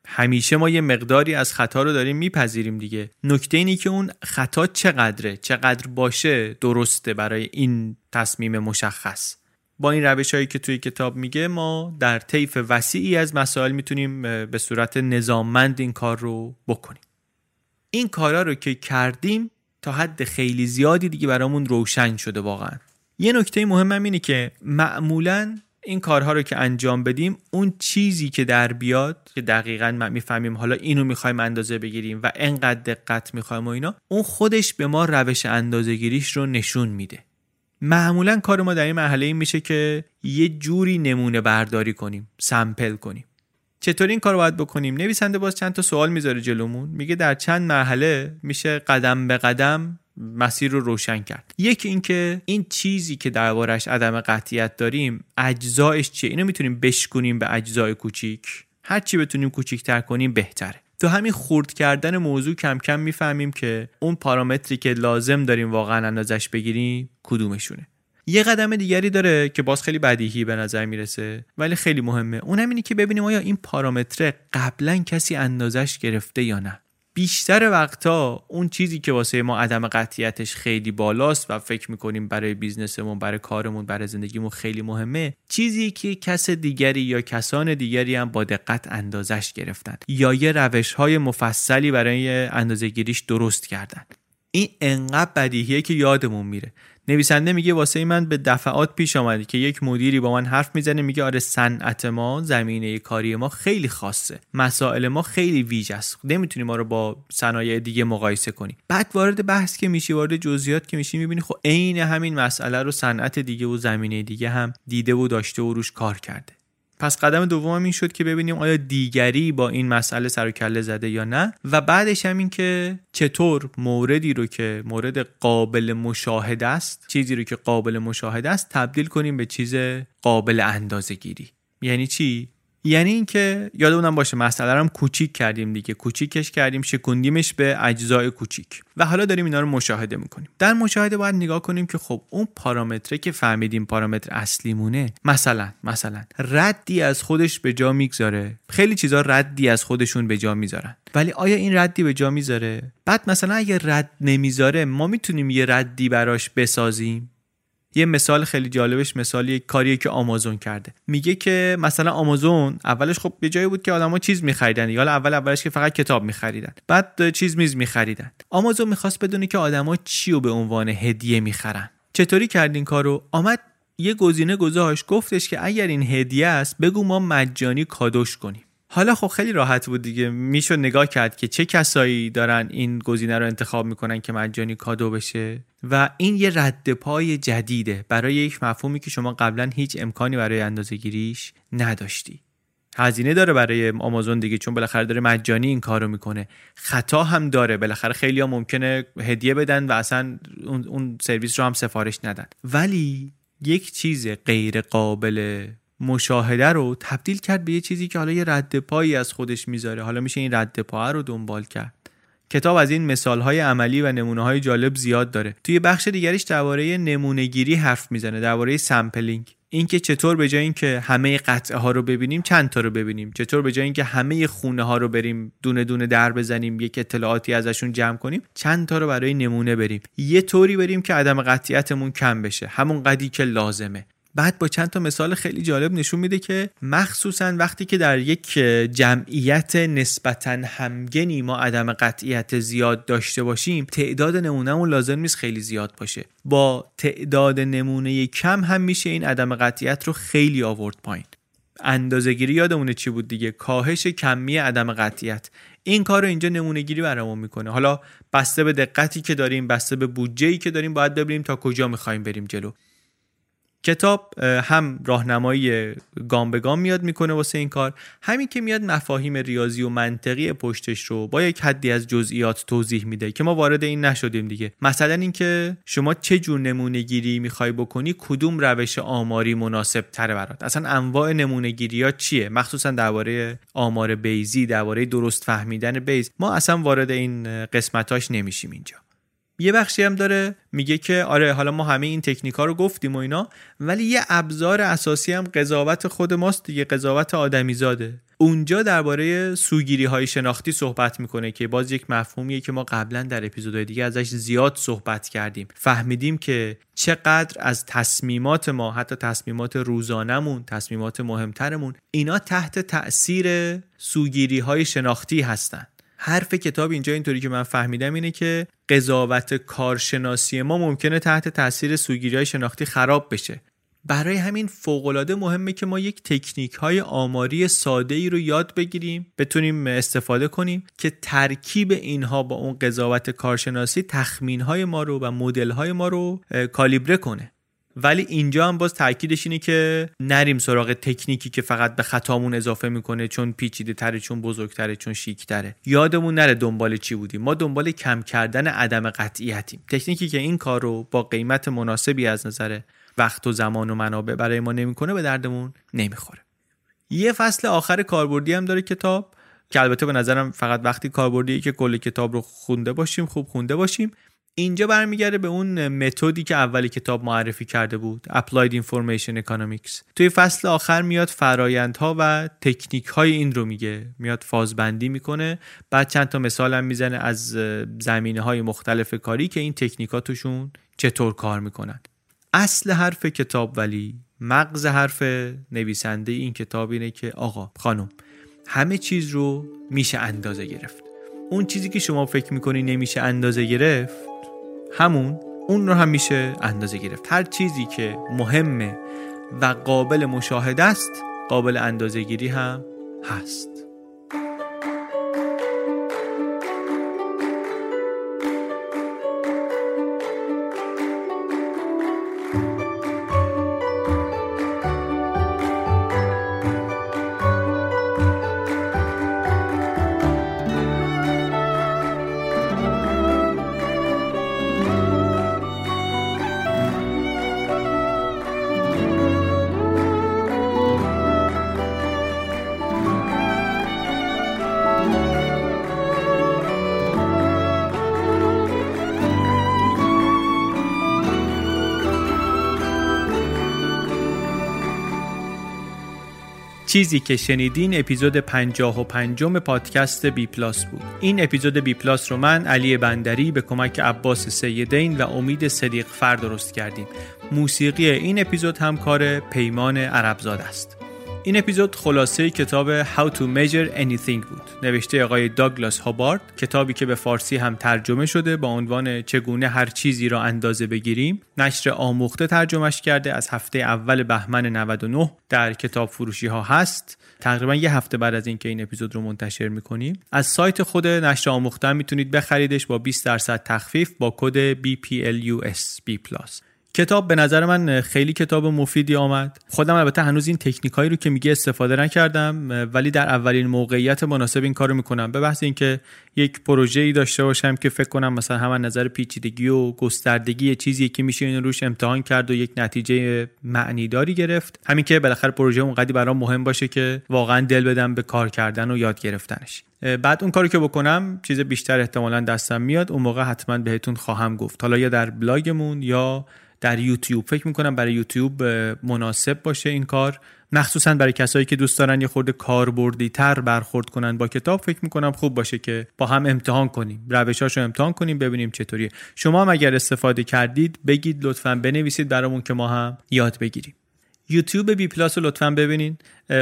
همیشه ما یه مقداری از خطا رو داریم میپذیریم دیگه. نکته اینی که اون خطا چقدره چقدر باشه درسته برای این تصمیم مشخص. با این روش هایی که توی کتاب میگه ما در طیف وسیعی از مسائل می‌تونیم به صورت نظاممند این کار رو بکنیم. این کارا رو که کردیم تا حد خیلی زیادی دیگه برامون روشن شده واقعا. یه نکته مهم هم اینه که معمولا این کارها رو که انجام بدیم اون چیزی که در بیاد که دقیقا می‌فهمیم حالا اینو می‌خوایم اندازه بگیریم و انقدر دقت می‌خوایم و اینا اون خودش به ما روش اندازه گیریش رو نشون میده. معمولا کار ما در این مرحله این میشه که یه جوری نمونه برداری کنیم سمپل کنیم. چطور این کار باید بکنیم؟ نویسنده باز چند تا سوال می‌ذاره جلومون میگه در چند مرحله میشه قدم به قدم مسیر رو روشن کرد. یکی اینکه این چیزی که دربارش عدم قطعیت داریم اجزایش چیه؟ اینو می‌تونیم بشکنیم به اجزای کوچیک. هر چی بتونیم کوچیکتر کنیم بهتره. تو همین خورد کردن موضوع کم کم می‌فهمیم که اون پارامتری که لازم داریم واقعا اندازش بگیریم کدومشونه. یه قدم دیگری داره که باز خیلی بدیهی به نظر می‌رسه ولی خیلی مهمه. اون اینی که ببینیم آیا این پارامتر قبلا کسی اندازش گرفته یا نه. بیشتر وقتا اون چیزی که واسه ما عدم قطعیتش خیلی بالاست و فکر می‌کنیم برای بیزنسمون برای کارمون برای زندگیمون خیلی مهمه چیزی که کس دیگری یا کسان دیگری هم با دقت اندازش گرفتن یا یه روش های مفصلی برای اندازه گیریش درست کردن. این انقدر بدیهیه که یادمون میره. نویسنده میگه واسه من به دفعات پیش آمده که یک مدیری با من حرف می‌زنه میگه آره صنعت ما زمینه کاری ما خیلی خاصه. مسائل ما خیلی ویژ است. نمی‌تونی ما رو با صنایع دیگه مقایسه کنی. بعد وارد بحث که میشی وارد جزئیات که میشی می‌بینی خب عین همین مسئله رو صنعت دیگه و زمینه دیگه هم دیده و داشته و روش کار کرده. پس قدم دوم این شد که ببینیم آیا دیگری با این مسئله سر و کله زده یا نه. و بعدش هم این که چطور موردی رو که مورد قابل مشاهده است چیزی رو که قابل مشاهده است تبدیل کنیم به چیز قابل اندازه گیری یعنی چی؟ یعنی اینکه یادمونم باشه مسئله رو هم کوچیک کردیم دیگه. کوچیکش کردیم شکوندیمش به اجزای کوچیک. و حالا داریم اینا رو مشاهده می‌کنیم. در مشاهده باید نگاه کنیم که خب اون پارامتره که فهمیدیم پارامتر اصلیمونه مثلا مثلا ردی از خودش به جا می‌گذاره. خیلی چیزا ردی از خودشون به جا می‌ذارن. ولی آیا این ردی به جا می‌ذاره؟ بعد مثلا اگه رد نمی‌ذاره ما می‌تونیم یه ردی براش بسازیم؟ یه مثال خیلی جالبش مثال یک کاریه که آمازون کرده. میگه که مثلا آمازون اولش خب به جایی بود که آدما چیز میخریدن. یا اول اولش که فقط کتاب میخریدن. بعد چیز میز میخریدن. آمازون می‌خواست بدونه که آدما چی رو به عنوان هدیه می‌خرن. چطوری کرد این کارو؟ آمد یه گزینه گذاشت. گفتش که اگر این هدیه است بگو ما مجانی کادوش کنیم. حالا خب خیلی راحت بود دیگه. می‌شد نگاه کرد که چه کسایی دارن این گزینه رو انتخاب می‌کنن که مجانی کادو بشه. و این یه رد پای جدیده. برای یک مفهومی که شما قبلا هیچ امکانی برای اندازه گیریش نداشتی. هزینه داره برای آمازون دیگه چون بالاخره داره مجانی این کارو می‌کنه. خطا هم داره. بالاخره خیلی ها ممکنه هدیه بدن و اصلا اون, سرویس رو هم سفارش ندن. ولی یک چیز غیر قابل مشاهده رو تبدیل کرد به یه چیزی که حالا یه رد پایی از خودش می‌ذاره. حالا میشه این رد پا رو دنبال کرد. کتاب از این مثال های عملی و نمونه های جالب زیاد داره. توی بخش دیگریش درباره نمونه گیری حرف می‌زنه درباره سمپلینگ اینکه چطور به جای اینکه همه قطعه ها رو ببینیم چند تا رو ببینیم؟ چطور به جای اینکه همه خونه ها رو بریم دونه دونه در بزنیم یک اطلاعاتی ازشون جمع کنیم چند تا رو برای نمونه بریم. یه طوری بریم که عدم قطعیتمون کم بشه. همون قدی که لازمه. بعد با چند تا مثال خیلی جالب نشون میده که مخصوصا وقتی که در یک جمعیت نسبتا همگنی ما عدم قطعیت زیاد داشته باشیم تعداد نمونهمون لازم نیست خیلی زیاد باشه. با تعداد نمونه کم هم میشه این عدم قطعیت رو خیلی آورد پایین. اندازه گیری یادمونه چی بود دیگه؟ کاهش کمی عدم قطعیت. این کار رو اینجا نمونه گیری برامون می‌کنه. حالا بسته به دقتی که داریم بسته به بودجه ای که داریم باید ببینیم تا کجا می‌خوایم بریم جلو. کتاب هم راهنمایی گام به گام میاد می‌کنه واسه این کار. همین که میاد مفاهیم ریاضی و منطقی پشتش رو با یک حدی از جزئیات توضیح میده که ما وارد این نشدیم دیگه. مثلا اینکه شما چه جور نمونه گیری می‌خوای بکنی کدوم روش آماری مناسب تره برات؟ اصلا انواع نمونه گیری ها چیه؟ مخصوصا درباره آمار بیزی درباره درست فهمیدن بیز. ما اصلا وارد این قسمتاش نمیشیم اینجا. یه بخشی هم داره میگه که آره حالا ما همه این تکنیک ها رو گفتیم و اینا ولی یه ابزار اساسی هم قضاوت خود ماست دیگه قضاوت آدمی زاده اونجا درباره سوگیری های شناختی صحبت می‌کنه که باز یک مفهومیه که ما قبلا در اپیزودهای دیگه ازش زیاد صحبت کردیم. فهمیدیم که چقدر از تصمیمات ما حتی تصمیمات روزانمون تصمیمات مهمترمون اینا تحت تاثیر سوگیری های شناختی هستن. حرف کتاب اینجا اینطوری که من فهمیدم اینه که قضاوت کارشناسی ما ممکنه تحت تاثیر سوگیری شناختی خراب بشه. برای همین فوقالعاده مهمه که ما یک تکنیک های آماری ساده ای رو یاد بگیریم بتونیم استفاده کنیم که ترکیب اینها با اون قضاوت کارشناسی تخمین های ما رو و مدل های ما رو کالیبره کنه. ولی اینجا هم باز تاکیدش اینه که نریم سراغ تکنیکی که فقط به خطامون اضافه می‌کنه چون پیچیده تره چون بزرگتره چون شیکتره. یادمون نره دنبال چی بودیم؟ ما دنبال کم کردن عدم قطعیتیم. تکنیکی که این کار رو با قیمت مناسبی از نظر وقت و زمان و منابع برای ما نمی‌کنه به دردمون نمی‌خوره. یه فصل آخر کاربردی هم داره کتاب که البته به نظرم فقط وقتی کاربردی که کل کتاب رو خونده باشیم خوب خونده باشیم اینجا برمیگرده به اون متدی که اولی کتاب معرفی کرده بود Applied Information Economics. توی فصل آخر میاد فرایندها و تکنیک های این رو میگه. میاد فازبندی می‌کنه بعد چند تا مثال هم می‌زنه از زمینه های مختلف کاری که این تکنیک ها توشون چطور کار می‌کنن. اصل حرف کتاب ولی مغز حرف نویسنده این کتاب اینه که آقا خانم همه چیز رو میشه اندازه گرفت. اون چیزی که شما فکر می‌کنی نمیشه اندازه گرفت همون اون رو هم میشه اندازه گرفت. هر چیزی که مهمه و قابل مشاهده است قابل اندازه گیری هم هست. چیزی که شنیدین اپیزود 55 پادکست بی پلاس بود. این اپیزود بی پلاس رو من علی بندری به کمک عباس سیدین و امید صدیق فر درست کردیم. موسیقی این اپیزود هم کار پیمان عربزاد است. این اپیزود خلاصه کتاب How to Measure Anything بود. نوشته آقای داگلاس هابارد کتابی که به فارسی هم ترجمه شده با عنوان چگونه هر چیزی را اندازه بگیریم. نشر آموخته ترجمهش کرده از هفته اول بهمن 99 در کتاب فروشی ها هست. تقریبا یه هفته بعد از اینکه این اپیزود رو منتشر می‌کنیم. از سایت خود نشر آموخته می‌تونید بخریدش با 20 درصد تخفیف با کد BPLUS B+ کتاب به نظر من خیلی کتاب مفیدی آمد. خودم البته هنوز این تکنیکایی رو که میگه استفاده نکردم ولی در اولین موقعیت مناسب این کارو می‌کنم. به بحث اینکه یک پروژه ای داشته باشم که فکر کنم مثلا هم نظر پیچیدگی و گستردگی چیزی که میشه این روش امتحان کرد و یک نتیجه معنیداری گرفت. همین که بالاخره پروژه اونقدی برام مهم باشه که واقعا دل بدم به کار کردن و یاد گرفتنش. بعد اون کاری که بکنم چیز بیشتر احتمالا دستم میاد اون موقع حتما بهتون خواهم گفت. حالا یا در بلاگمون یا در یوتیوب. فکر می‌کنم برای یوتیوب مناسب باشه این کار. مخصوصا برای کسایی که دوست دارن یه خورده کاربردی تر برخورد کنن با کتاب فکر می‌کنم خوب باشه که با هم امتحان کنیم. روشاشو امتحان کنیم ببینیم چطوریه. شما هم اگر استفاده کردید بگید لطفا بنویسید برامون که ما هم یاد بگیریم. یوتیوب بی پلاس رو لطفا ببینین.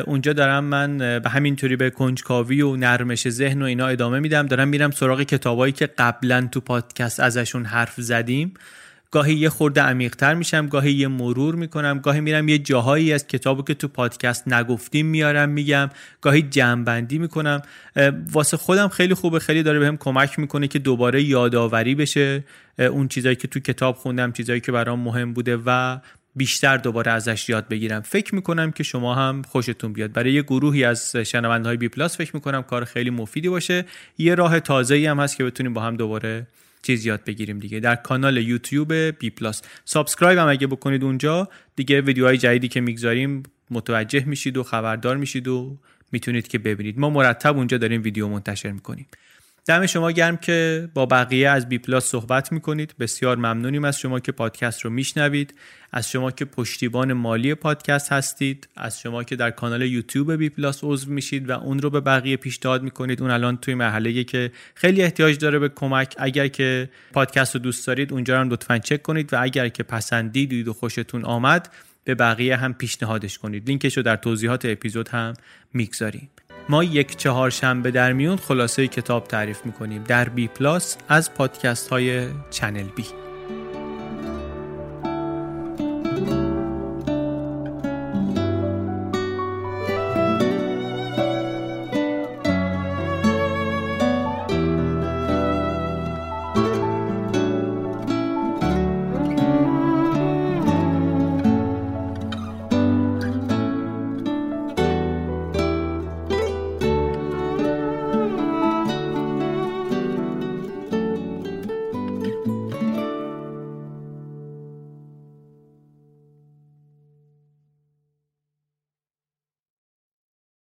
اونجا دارم من به همینطوری به کنجکاوی و نرمش ذهن و اینا ادامه میدم. دارم میرم سراغ کتابایی که قبلا تو پادکست ازشون حرف زدیم. گاهی یه خورده عمیقتر میشم گاهی یه مرور می‌کنم گاهی میرم یه جاهایی از کتابو که تو پادکست نگفتیم میارم میگم گاهی جمعبندی می‌کنم. واسه خودم خیلی خوبه خیلی داره بهم کمک می‌کنه که دوباره یادآوری بشه اون چیزایی که تو کتاب خوندم چیزایی که برام مهم بوده و بیشتر دوباره ازش یاد بگیرم. فکر می‌کنم که شما هم خوشتون بیاد. برای یه گروهی از شنونده های بی پلاس فکر می‌کنم کار خیلی مفیدی باشه. یه راه تازه هم هست که بتونیم با هم دوباره چیز یاد بگیریم دیگه. در کانال یوتیوب بی پلاس. subscribe هم اگه بکنید اونجا دیگه ویدیوهای جدیدی که می‌گذاریم متوجه میشید و خبردار میشید و می‌تونید که ببینید. ما مرتب اونجا داریم ویدیو منتشر می‌کنیم. دم شما گرم که با بقیه از بی پلاس صحبت می‌کنید. بسیار ممنونیم از شما که پادکست رو میشنوید. از شما که پشتیبان مالی پادکست هستید. از شما که در کانال یوتیوب بی پلاس عضو میشید و اون رو به بقیه پیشنهاد می‌کنید. اون الان توی مرحله که خیلی احتیاج داره به کمک. اگر که پادکست رو دوست دارید اونجا هم لطفا چک کنید و اگر که پسندیدید و خوشتون آمد به بقیه هم پیشنهادش کنید. لینکش رو در توضیحات اپیزود هم می‌گذاریم. ما یک چهارشنبه در میون خلاصه کتاب تعریف می‌کنیم در بی پلاس از پادکست های چنل بی